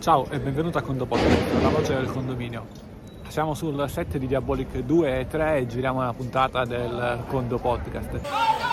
Ciao e benvenuto a Condo Podcast, la voce del condominio. Siamo sul set di Diabolic 2 e 3 e giriamo una puntata del Condo Podcast.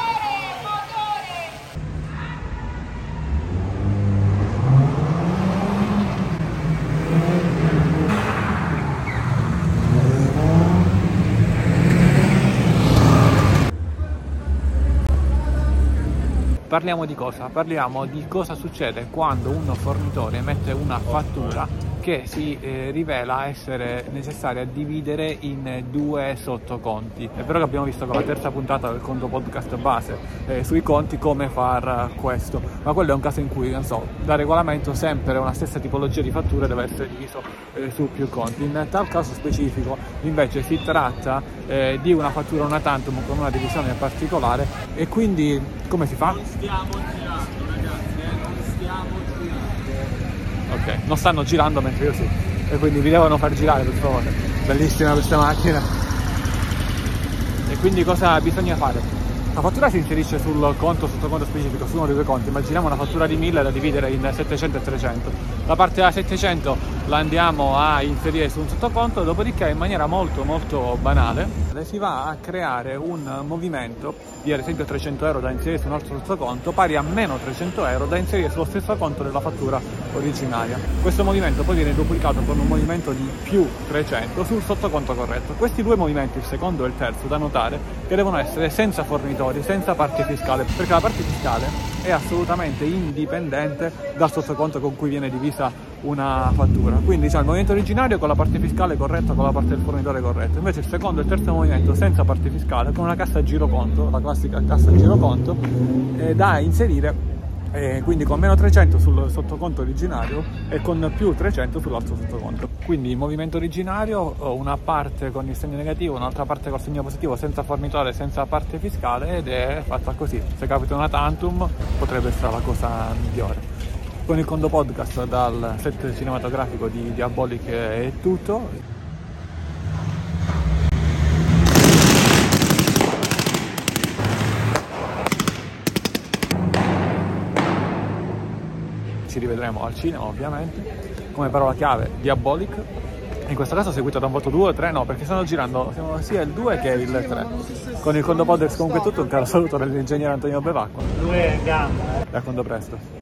Parliamo di cosa? Parliamo di cosa succede quando un fornitore emette una fattura che si eh, rivela essere necessaria a dividere in due sottoconti. È vero che abbiamo visto con la terza puntata del conto podcast base eh, sui conti come far questo, ma quello è un caso in cui, non so, da regolamento sempre una stessa tipologia di fatture deve essere diviso eh, su più conti. In tal caso specifico invece si tratta eh, di una fattura una tantum con una divisione particolare e quindi come si fa? Stiamo girando ragazzi, eh? non stiamo girando. Ok, non stanno girando mentre io sì. E quindi vi devono far girare per favore. Bellissima questa macchina. E quindi cosa bisogna fare? La fattura si inserisce sul conto, sottoconto specifico, su uno dei due conti. Immaginiamo una fattura di 1000 da dividere in 700 e 300. La parte da 700 la andiamo a inserire su un sottoconto, dopodiché in maniera molto molto banale si va a creare un movimento di ad esempio 300 euro da inserire su un altro sottoconto pari a meno 300 euro da inserire sullo stesso conto della fattura originaria. Questo movimento poi viene duplicato con un movimento di più 300 sul sottoconto corretto. Questi due movimenti, il secondo e il terzo, da notare che devono essere senza fornitori, senza parte fiscale, perché la parte fiscale è assolutamente indipendente dal sottoconto con cui viene divisa una fattura. Quindi c'è il movimento originario con la parte fiscale corretta, con la parte del fornitore corretta. Invece il secondo e il terzo movimento senza parte fiscale, con una cassa giroconto, la classica cassa giroconto, eh, da inserire eh, quindi con meno 300 sul sottoconto originario e con più 300 sull'altro sottoconto. Quindi il movimento originario, una parte con il segno negativo, un'altra parte con il segno positivo, senza fornitore, senza parte fiscale ed è fatta così. Se capita una tantum potrebbe essere la cosa migliore. Con il Condo Podcast dal set cinematografico di Diabolic è tutto. Ci rivedremo al cinema ovviamente come parola chiave Diabolic. In questo caso seguito da un voto 2 o 3 no perché stanno girando sia il 2 che il 3 con il Condo Podcast comunque tutto un caro saluto dall'ingegnere Antonio Bevacqua. 2 gamma e a Condo Presto